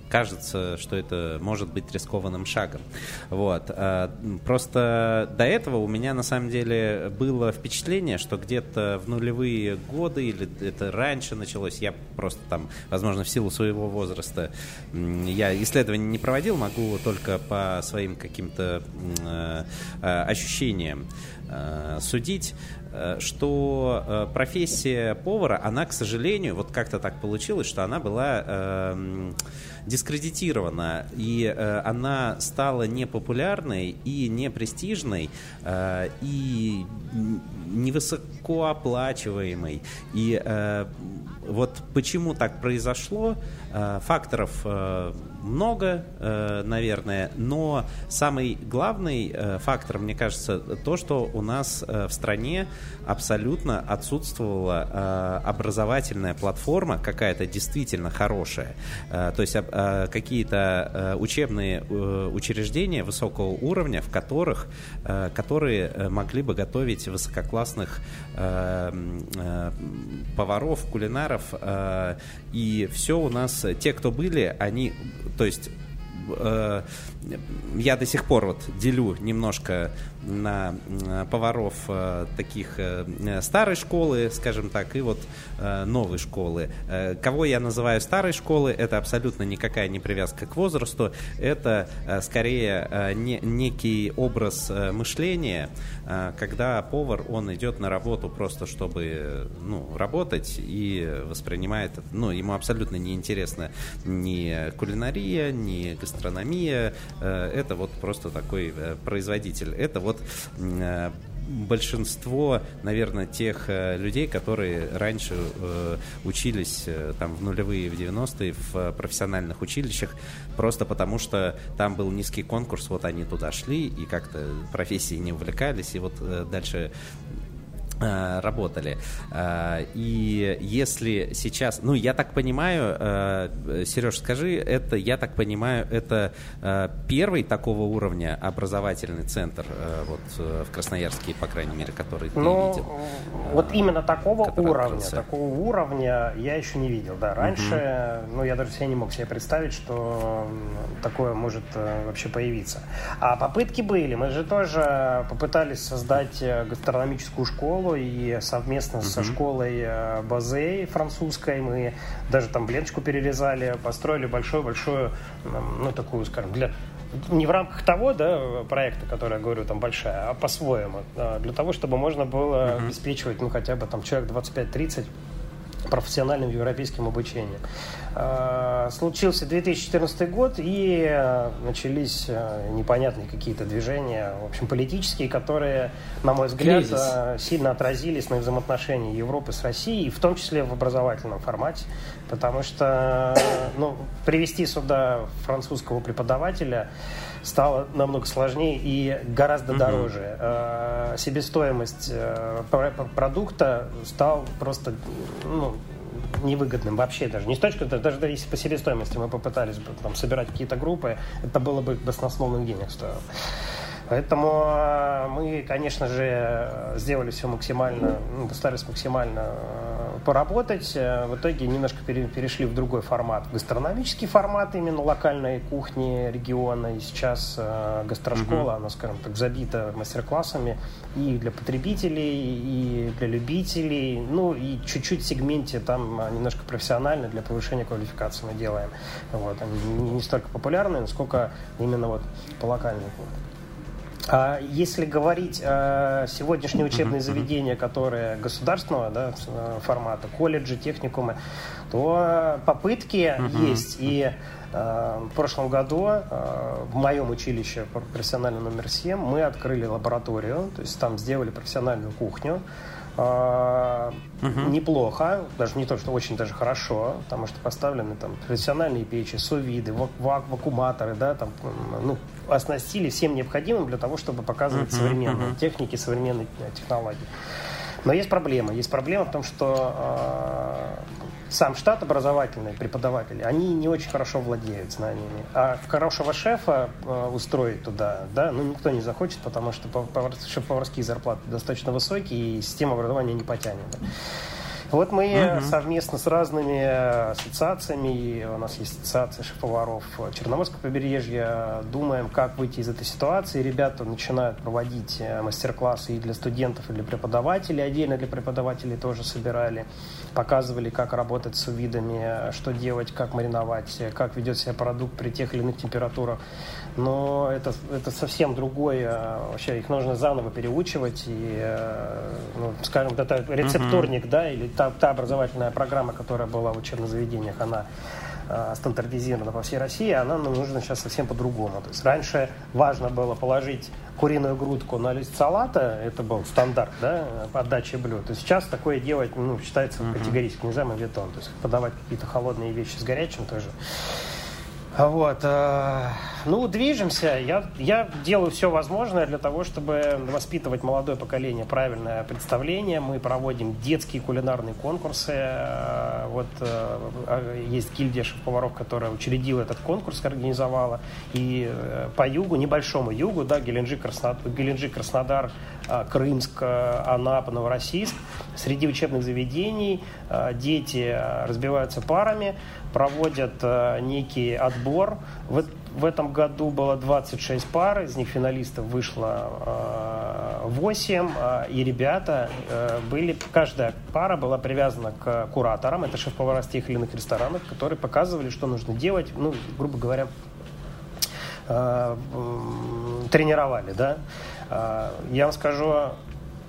кажется, что это может быть рискованным шагом. Вот. А, просто до этого у меня на самом деле было впечатление, что где-то в нулевые годы или это раньше началось, я просто там, возможно, в силу своего возраста, я исследований не проводил, могу только по своим каким-то а, ощущениям а, судить. Э, что э, профессия повара, она, к сожалению, вот как-то так получилось, что она была э, дискредитирована, и э, она стала непопулярной и непрестижной, э, и невысокооплачиваемой. И э, вот почему так произошло, э, факторов э, много, э, наверное, но самый главный э, фактор, мне кажется, то, что у нас э, в стране абсолютно отсутствовала э, образовательная платформа какая-то действительно хорошая. Э, то есть э, какие-то э, учебные э, учреждения высокого уровня, в которых, э, которые э, могли бы готовить высококлассных э, э, поваров, кулинаров. Э, и все у нас, те, кто были, они, то есть э, я до сих пор вот делю немножко на поваров э, таких э, старой школы, скажем так, и вот э, новой школы. Э, кого я называю старой школы, это абсолютно никакая не привязка к возрасту, это э, скорее э, не, некий образ э, мышления, э, когда повар, он идет на работу просто, чтобы ну, работать и воспринимает, ну, ему абсолютно не интересно ни кулинария, ни гастрономия, э, это вот просто такой э, производитель. Это вот э, большинство, наверное, тех э, людей, которые раньше э, учились э, там в нулевые, в 90-е в профессиональных училищах, просто потому что там был низкий конкурс, вот они туда шли и как-то профессии не увлекались, и вот э, дальше Э, работали. Э, и если сейчас, ну, я так понимаю, э, Сереж, скажи, это, я так понимаю, это первый такого уровня образовательный центр вот в Красноярске, по крайней мере, который ты ну, видел? Вот именно такого уровня, открылся. такого уровня я еще не видел, да. Раньше, угу. ну, я даже себе не мог себе представить, что такое может вообще появиться. А попытки были. Мы же тоже попытались создать гастрономическую школу, и совместно uh-huh. со школой э, Базей французской мы даже там бленочку перерезали, построили большую-большую, ну, такую, скажем, для не в рамках того да, проекта, который я говорю, там большая, а по-своему. Для того, чтобы можно было uh-huh. обеспечивать, ну, хотя бы там человек 25-30 профессиональным европейским обучением. А, случился 2014 год, и э, начались э, непонятные какие-то движения, в общем, политические, которые, на мой взгляд, Кризис. Э, сильно отразились на взаимоотношении Европы с Россией, в том числе в образовательном формате, потому что ну, привести сюда французского преподавателя стало намного сложнее и гораздо дороже. Э, себестоимость э, продукта стал просто ну, невыгодным вообще даже. Не с точки зрения, даже если по себестоимости мы попытались бы там, собирать какие-то группы, это было бы баснословных денег стоило. Поэтому э, мы, конечно же, сделали все максимально, ну, постарались максимально э, поработать. Э, в итоге немножко перешли в другой формат. Гастрономический формат именно локальной кухни региона. И сейчас гастрошкола, mm-hmm. она, скажем так, забита мастер-классами и для потребителей, и для любителей. Ну, и чуть-чуть в сегменте там немножко профессионально для повышения квалификации мы делаем. Вот. Они не столько популярны, насколько именно вот по локальной кухне. А если говорить о сегодняшние учебные заведения, которые государственного да, формата, колледжи, техникумы, то попытки есть. И э, в прошлом году э, в моем училище профессиональном номер 7 мы открыли лабораторию, то есть там сделали профессиональную кухню. Угу. неплохо, даже не то, что очень даже хорошо, потому что поставлены там профессиональные печи, совиды, вак вакууматоры, да, там, ну, оснастили всем необходимым для того, чтобы показывать uh-huh, современные uh-huh. техники, современные технологии. Но есть проблема. Есть проблема в том, что э, сам штат образовательный, преподаватели, они не очень хорошо владеют знаниями. А хорошего шефа э, устроить туда, да, ну никто не захочет, потому что поварские зарплаты достаточно высокие, и система образования не потянет. Вот мы угу. совместно с разными ассоциациями, у нас есть ассоциация шеф-поваров Черноморского побережья, думаем, как выйти из этой ситуации. Ребята начинают проводить э, мастер-классы и для студентов, и для преподавателей. Отдельно для преподавателей тоже собирали. Показывали, как работать с видами, что делать, как мариновать, как ведет себя продукт при тех или иных температурах но это, это совсем другое. Вообще их нужно заново переучивать. И, э, ну, скажем, это рецепторник, uh-huh. да, или та, та образовательная программа, которая была в учебных заведениях, она э, стандартизирована по всей России, она нам нужна сейчас совсем по-другому. То есть раньше важно было положить куриную грудку на лист салата, это был стандарт, да, подачи блюд. То сейчас такое делать, ну, считается категорически нельзя, мавитон. То есть подавать какие-то холодные вещи с горячим тоже вот. Э, ну, движемся. Я, я делаю все возможное для того, чтобы воспитывать молодое поколение правильное представление. Мы проводим детские кулинарные конкурсы. Э, вот э, есть гильдия шеф-поваров, которая учредила этот конкурс, организовала. И по югу, небольшому югу, да, Геленджик, Краснодар, Геленджик, Краснодар Крымск, Анапа, Новороссийск, среди учебных заведений дети разбиваются парами, проводят некий отбор. В, в этом году было 26 пар, из них финалистов вышло 8, э, и ребята э, были, каждая пара была привязана к кураторам, это шеф-повара с тех или иных ресторанов, которые показывали, что нужно делать, ну, грубо говоря, э, тренировали, да. Я вам скажу,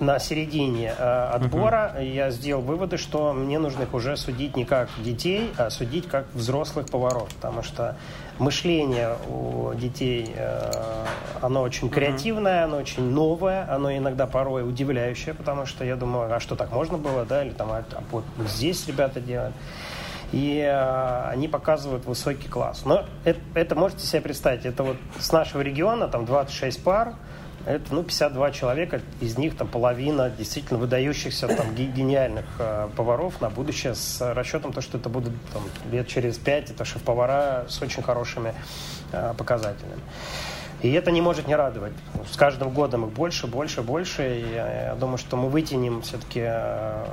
на середине э, отбора uh-huh. я сделал выводы, что мне нужно их уже судить не как детей, а судить как взрослых поваров, потому что мышление у детей, э, оно очень креативное, оно очень новое, оно иногда порой удивляющее, потому что я думаю, а что так можно было, да, или там а, а вот здесь ребята делают. И э, они показывают высокий класс. Но это, это можете себе представить, это вот с нашего региона, там 26 пар, это ну, 52 человека, из них там половина действительно выдающихся там, гениальных э, поваров на будущее с расчетом, то, что это будут там, лет через пять, это шеф-повара с очень хорошими э, показателями. И это не может не радовать. С каждым годом их больше, больше, больше. И я, думаю, что мы вытянем все-таки э,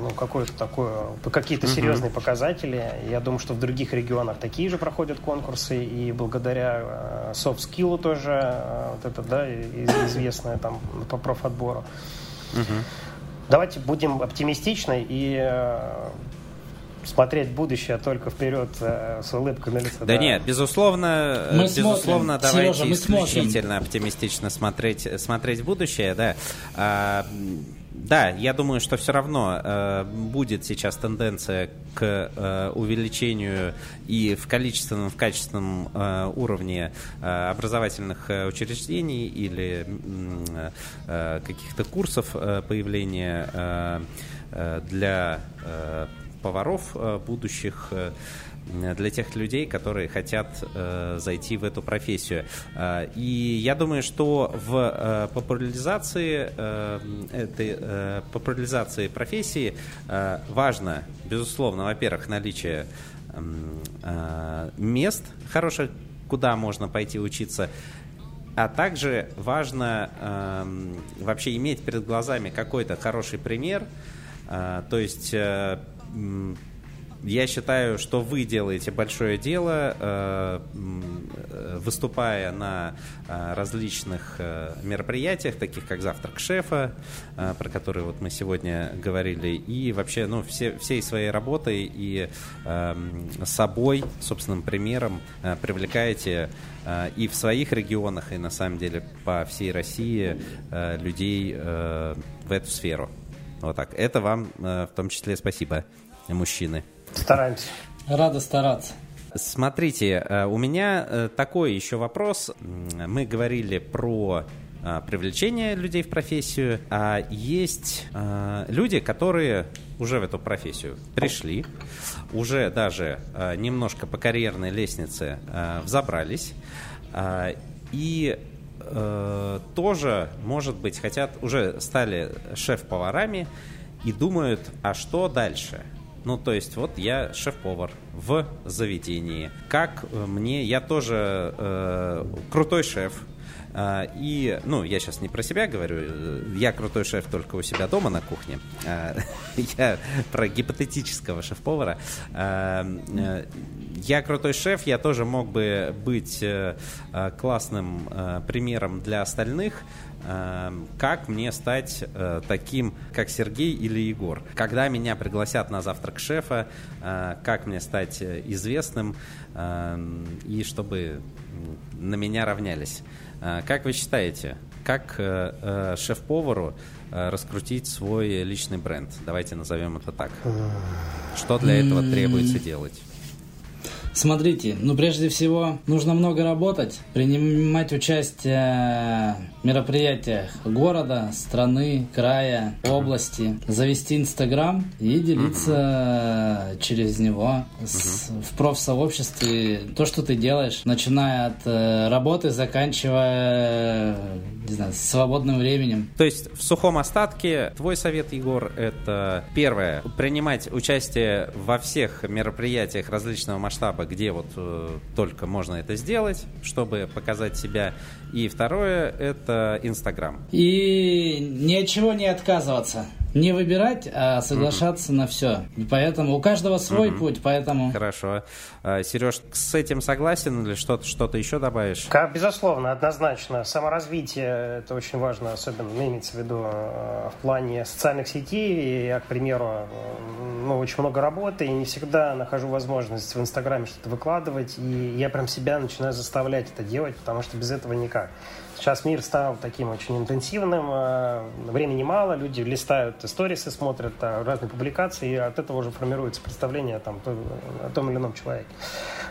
ну, какое-то такое, какие-то uh-huh. серьезные показатели. Я думаю, что в других регионах такие же проходят конкурсы. И благодаря э, soft skill тоже, э, вот это, да, известное там по профотбору. Uh-huh. Давайте будем оптимистичны и смотреть будущее только вперед э, с улыбкой на лице. Да, да. нет, безусловно, мы безусловно, смотрим. давайте Сережа, мы исключительно смотрим. оптимистично смотреть, смотреть в будущее, да. А, да, я думаю, что все равно э, будет сейчас тенденция к э, увеличению и в количественном, в качественном э, уровне э, образовательных э, учреждений или э, каких-то курсов э, появления э, э для э, поваров э, будущих, э, для тех людей, которые хотят э, зайти в эту профессию. И я думаю, что в популяризации этой популяризации профессии важно, безусловно, во-первых, наличие мест хороших, куда можно пойти учиться, а также важно вообще иметь перед глазами какой-то хороший пример, то есть я считаю, что вы делаете большое дело, э, выступая на э, различных э, мероприятиях, таких как «Завтрак шефа», про который вот мы сегодня говорили, и вообще ну, все, всей своей работой и собой, собственным примером привлекаете и в своих регионах, и на самом деле по всей России людей в эту сферу. Вот так. Это вам в том числе спасибо, мужчины. Стараемся. Рада стараться. Смотрите, э, у меня э, такой еще вопрос. Мы говорили про э, привлечение людей в профессию, а есть люди, которые уже в эту профессию пришли, уже даже немножко по карьерной лестнице взобрались, и тоже, может быть, хотят, уже стали шеф-поварами и думают, а что дальше – ну, то есть, вот я шеф-повар в заведении. Как э, мне, я тоже э, крутой шеф, и, ну, я сейчас не про себя говорю, э, я крутой шеф только у себя дома на кухне. А, (laughs) я про гипотетического шеф-повара. А, я крутой шеф, я тоже мог бы быть классным примером для остальных, как мне стать э, таким, как Сергей или Егор. Когда меня пригласят на завтрак шефа, э, как мне стать э, известным и чтобы на меня равнялись. Как вы считаете, как шеф-повару раскрутить свой личный бренд? Давайте назовем это так. Что для этого требуется делать? Смотрите, ну прежде всего нужно много работать, принимать участие в мероприятиях города, страны, края, области, завести Инстаграм и делиться угу. через него с, угу. в профсообществе то, что ты делаешь, начиная от э, работы, заканчивая не знаю, свободным временем. То есть в сухом остатке твой совет, Егор, это первое, принимать участие во всех мероприятиях различного масштаба, где вот э, только можно это сделать, чтобы показать себя. И второе, это Инстаграм. И ни от чего не отказываться не выбирать, а соглашаться mm-hmm. на все. Поэтому у каждого свой mm-hmm. путь, поэтому... Хорошо. А, Сереж, с этим согласен или что-то что еще добавишь? Как, безусловно, однозначно. Саморазвитие – это очень важно, особенно ну, имеется в виду э, в плане социальных сетей. Я, к примеру, ну, очень много работы и не всегда нахожу возможность в Инстаграме что-то выкладывать. И я прям себя начинаю заставлять это делать, потому что без этого никак. Сейчас мир стал таким очень интенсивным, э, времени мало, люди листают сторисы, смотрят э, разные публикации, и от этого уже формируется представление там, о том или ином человеке.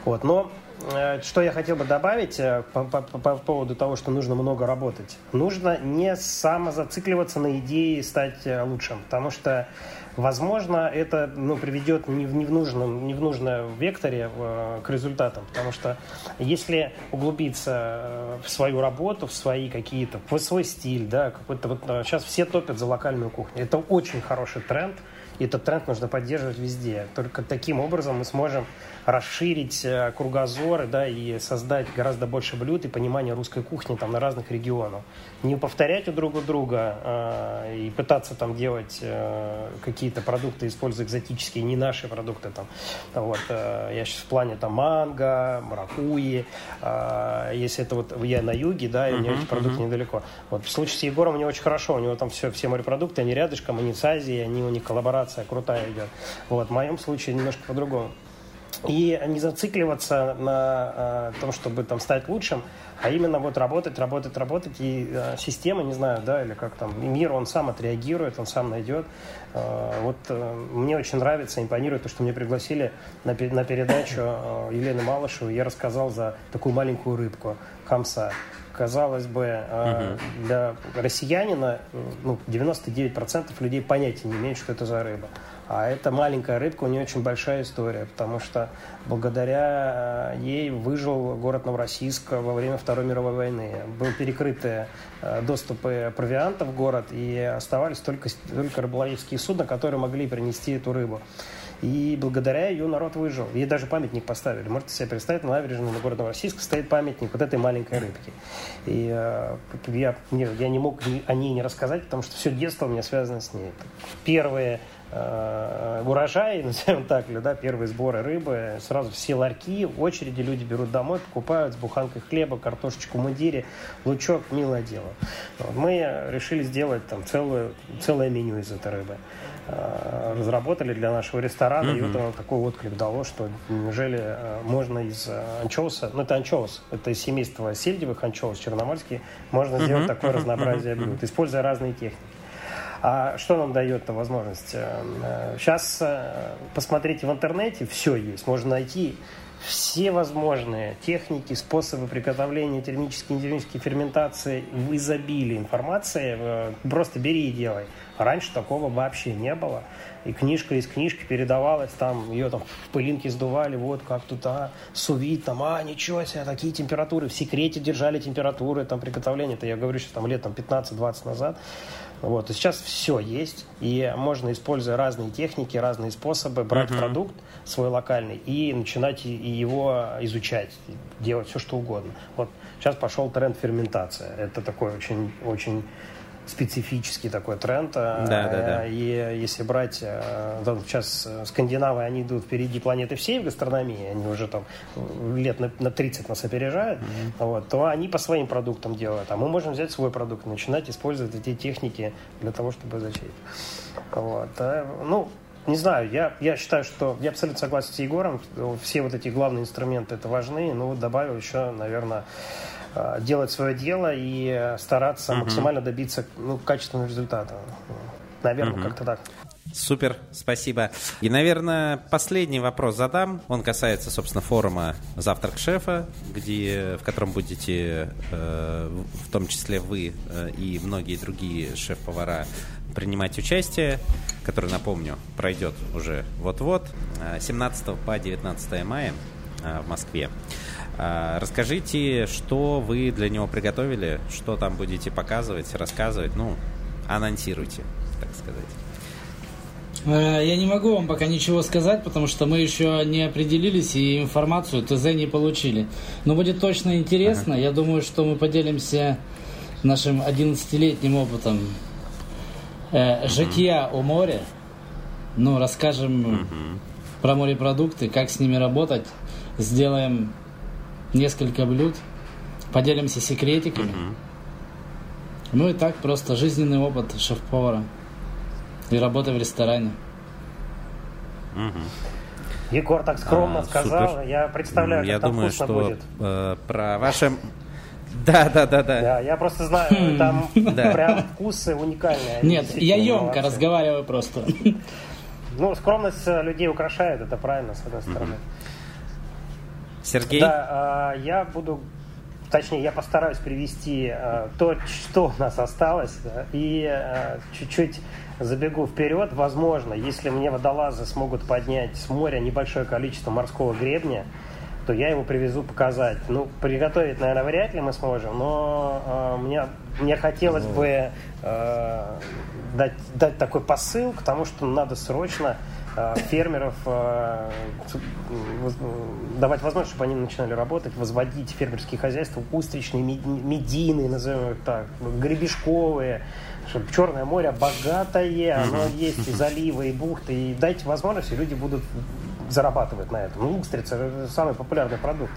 Вот. Но э, что я хотел бы добавить по, по, по поводу того, что нужно много работать. Нужно не самозацикливаться на идее стать лучшим, потому что Возможно, это ну, приведет не в, не, в нужном, не в нужном векторе в, к результатам, потому что если углубиться э, в свою работу, в свои какие-то, в свой стиль, да, какой-то вот сейчас э, все топят за локальную кухню. Это очень хороший тренд, и этот тренд нужно поддерживать везде. Только таким образом мы сможем расширить э, кругозоры, да, и создать гораздо больше блюд и понимания русской кухни там на разных регионах. Не повторять у друг у друга э, и пытаться там делать э, какие-то продукты, используя экзотические, не наши продукты там. Вот, э, я сейчас в плане там манго, маракуи, э, если это вот я на юге, да, и у меня uh-huh, эти продукты uh-huh. недалеко. Вот в случае с Егором у него очень хорошо, у него там все, все морепродукты, они рядышком, они с Азией, они у них коллаборация крутая идет. Вот, в моем случае немножко по-другому и не зацикливаться на э, том, чтобы там стать лучшим, а именно вот работать, работать, работать, и э, система, не знаю, да, или как там, мир, он сам отреагирует, он сам найдет. Э, вот э, мне очень нравится, импонирует то, что меня пригласили на, на передачу э, Елены Малышевой, я рассказал за такую маленькую рыбку, хамса. Казалось бы, э, для россиянина ну, 99% людей понятия не имеют, что это за рыба. А эта маленькая рыбка, у нее очень большая история, потому что благодаря э, ей выжил город Новороссийск во время Второй мировой войны. Был перекрыты э, доступы провиантов в город, и оставались только, только рыболовецкие судна, которые могли принести эту рыбу. И благодаря ее народ выжил. Ей даже памятник поставили. Можете себе представить, на набережной на города Новороссийска стоит памятник вот этой маленькой рыбки. И э, я, я не мог о ней не рассказать, потому что все детство у меня связано с ней. Первые э, урожай, (laughs) назовем так, или, да, первые сборы рыбы, сразу все ларьки, в очереди люди берут домой, покупают с буханкой хлеба, картошечку мудири, лучок, милое дело. Вот. Мы решили сделать там целую, целое меню из этой рыбы. Э, разработали для нашего ресторана, mm-hmm. и вот оно такой отклик дало, что неужели э, можно из э, анчоуса, ну это анчоус, это из семейства сельдевых анчоус черноморские, можно mm-hmm. сделать такое разнообразие блюд, используя разные техники. А что нам дает эта возможность? Сейчас посмотрите в интернете, все есть. Можно найти все возможные техники, способы приготовления термической и термической ферментации в изобилии информации. Просто бери и делай. Раньше такого вообще не было. И книжка из книжки передавалась, там ее там в пылинке сдували, вот как тут, а, сувит, там, а, ничего себе, такие температуры. В секрете держали температуры там приготовления. Это я говорю, что там лет там 15-20 назад. Вот. И сейчас все есть, и можно, используя разные техники, разные способы, брать uh-huh. продукт свой локальный и начинать и его изучать, делать все, что угодно. Вот сейчас пошел тренд ферментация. Это такой очень, очень специфический такой тренд. Да, да, да. И если брать, э, сейчас скандинавы, они идут впереди планеты всей в гастрономии, они уже там лет на, на 30 нас опережают, mm-hmm. вот, то они по своим продуктам делают. А мы можем взять свой продукт и начинать использовать эти техники для того, чтобы зачать. Вот. Ну, не знаю, я, я считаю, что я абсолютно согласен с Егором, все вот эти главные инструменты это важны, но вот добавил еще, наверное, Э, делать свое дело и стараться uh-huh. максимально добиться ну, качественного результата. Наверное, uh-huh. как-то так. Супер, спасибо. И, наверное, последний вопрос задам. Он касается, собственно, форума «Завтрак шефа», где, в котором будете, э, в том числе вы э, и многие другие шеф-повара, принимать участие, который, напомню, пройдет уже вот-вот, 17 э, по 19 мая э, в Москве. Э, расскажите, что вы для него приготовили, что там будете показывать, рассказывать, ну, анонсируйте, так сказать. Э, я не могу вам пока ничего сказать, потому что мы еще не определились и информацию ТЗ не получили. Но будет точно интересно. Ага. Я думаю, что мы поделимся нашим 11-летним опытом э, жития у моря. Ну, расскажем угу. про морепродукты, как с ними работать. Сделаем несколько блюд. Поделимся секретиками. Угу. Ну и так просто жизненный опыт шеф-повара. И работа в ресторане. Угу. Егор так скромно а, сказал. Супер. Я представляю, я как там думаю, вкусно что будет. Э, про ваше... Да, да, да, да. Да, я просто знаю, хм. (laughs) там прям вкусы уникальные. Нет, я емко разговариваю просто. Ну, скромность э, людей украшает, это правильно, с одной стороны. Сергей? Да, э, я буду точнее, я постараюсь привести э, то, что у нас осталось, и э, чуть-чуть забегу вперед. Возможно, если мне водолазы смогут поднять с моря небольшое количество морского гребня, то я его привезу показать. Ну, приготовить, наверное, вряд ли мы сможем, но э, мне, мне хотелось бы э, дать, дать такой посыл к тому, что надо срочно фермеров, э, давать возможность, чтобы они начинали работать, возводить фермерские хозяйства, устричные, медийные, назовем их так, гребешковые, чтобы Черное море богатое, оно есть и заливы, и бухты, и дайте возможность, и люди будут зарабатывать на этом. Ну, устрица – это самый популярный продукт.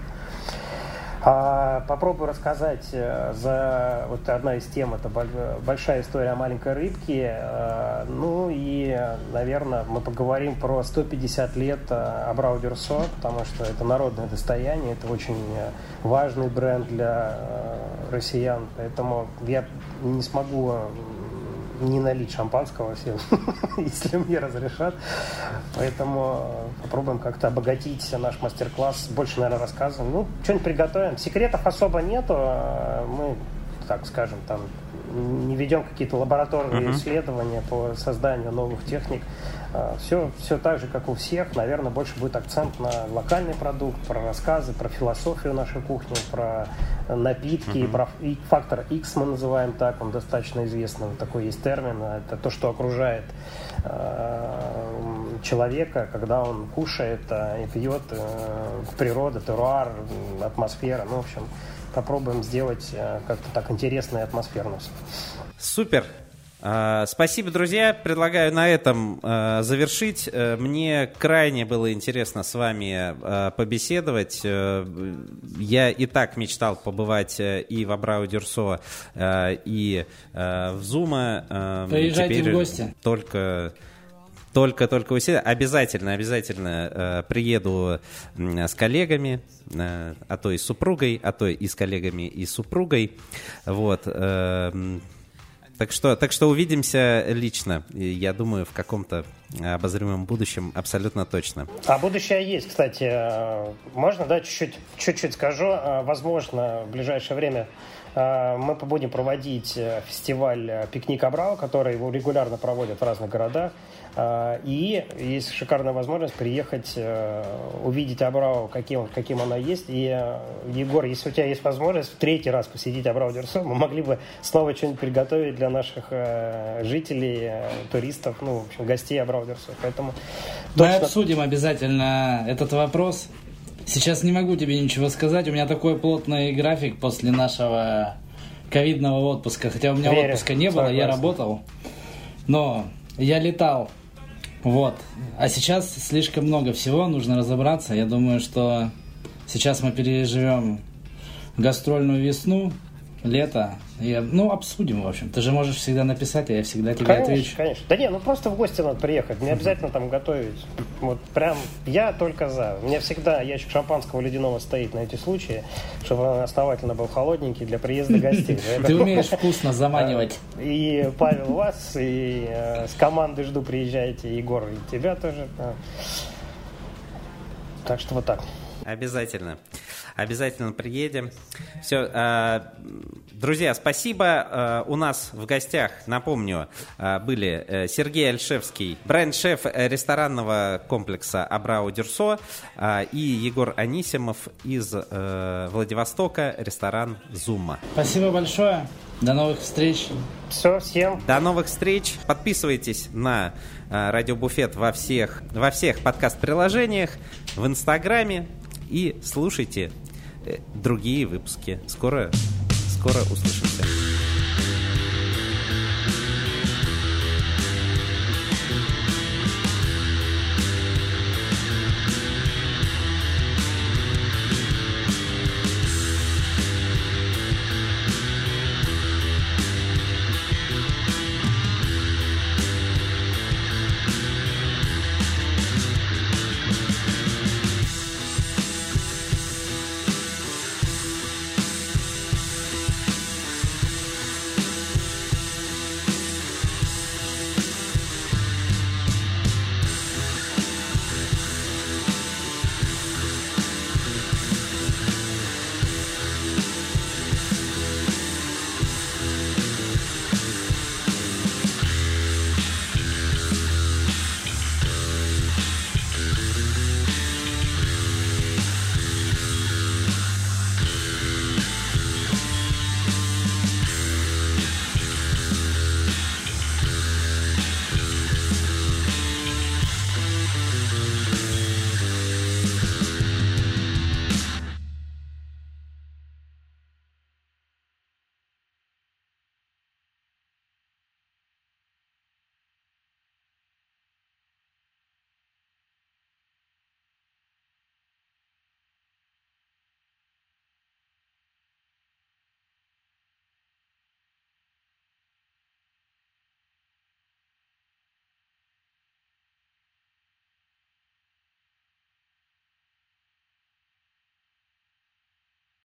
А, попробую рассказать э, за вот одна из тем это большая история о маленькой рыбке. Э, ну и, наверное, мы поговорим про 150 лет э, Абрау потому что это народное достояние, это очень важный бренд для россиян. Поэтому я не смогу не налить шампанского всем, (laughs) если мне разрешат. Поэтому попробуем как-то обогатить наш мастер-класс. Больше, наверное, рассказываем. Ну, что-нибудь приготовим. Секретов особо нету. Мы, так скажем, там не ведем какие-то лабораторные uh-huh. исследования по созданию новых техник. Все, а, все так же, как у всех. Наверное, больше будет акцент на локальный продукт, про рассказы, про философию нашей кухни, про напитки, uh-huh. про фактор X мы называем так, он достаточно известный, вот такой есть термин. Это то, что окружает э, человека, когда он кушает э, и пьет э, природа, теруар, атмосфера, ну, в общем, попробуем сделать э, как-то так интересно и атмосферно. Супер. А, спасибо, друзья. Предлагаю на этом э, завершить. Э, мне крайне было интересно с вами побеседовать. Я и так мечтал побывать и в Абрау Дюрсо, и в Зума. Приезжайте Теперь в гости. Только только-только усилия. Обязательно, обязательно э, приеду э, с коллегами, э, а то и с супругой, а то и с коллегами и с супругой. Вот. Э, так что, так что увидимся лично, я думаю, в каком-то обозримом будущем абсолютно точно. А будущее есть, кстати. Э, можно, да, чуть-чуть, чуть-чуть скажу. Э, возможно, в ближайшее время э, мы будем проводить фестиваль «Пикник Абрау», который его регулярно проводят в разных городах. И есть шикарная возможность приехать, э, увидеть Абрау, каким, каким она есть. И, э, Егор, если у тебя есть возможность в третий раз посетить Абрау Дюрсо, мы могли бы снова что-нибудь приготовить для наших э, жителей, туристов, ну, в общем, гостей Абрау Дюрсо. Поэтому мы точно... обсудим обязательно этот вопрос. Сейчас не могу тебе ничего сказать. У меня такой плотный график после нашего ковидного отпуска. Хотя у меня Верю, отпуска не было, я работал. Но я летал вот. А сейчас слишком много всего, нужно разобраться. Я думаю, что сейчас мы переживем гастрольную весну. Лето. И, ну, обсудим, в общем. Ты же можешь всегда написать, а я всегда тебе конечно, отвечу. Конечно, Да не, ну просто в гости надо приехать. Не обязательно там готовить. Вот прям я только за. У меня всегда ящик шампанского ледяного стоит на эти случаи, чтобы он основательно был холодненький для приезда гостей. (laughs) Ты умеешь вкусно заманивать. И Павел вас, и э, с командой жду, приезжайте, Егор, и тебя тоже. Так что вот так. Обязательно. Обязательно приедем. Все, э, друзья, спасибо. Э, у нас в гостях, напомню, э, были э, Сергей Альшевский, бренд-шеф ресторанного комплекса Абрау Дюрсо и Егор Анисимов из э, Владивостока, ресторан Зума. Спасибо большое. До новых встреч. Все, всем. До новых встреч. Подписывайтесь на э, Радиобуфет во всех, во всех подкаст-приложениях, в Инстаграме и слушайте другие выпуски. Скоро, скоро услышимся.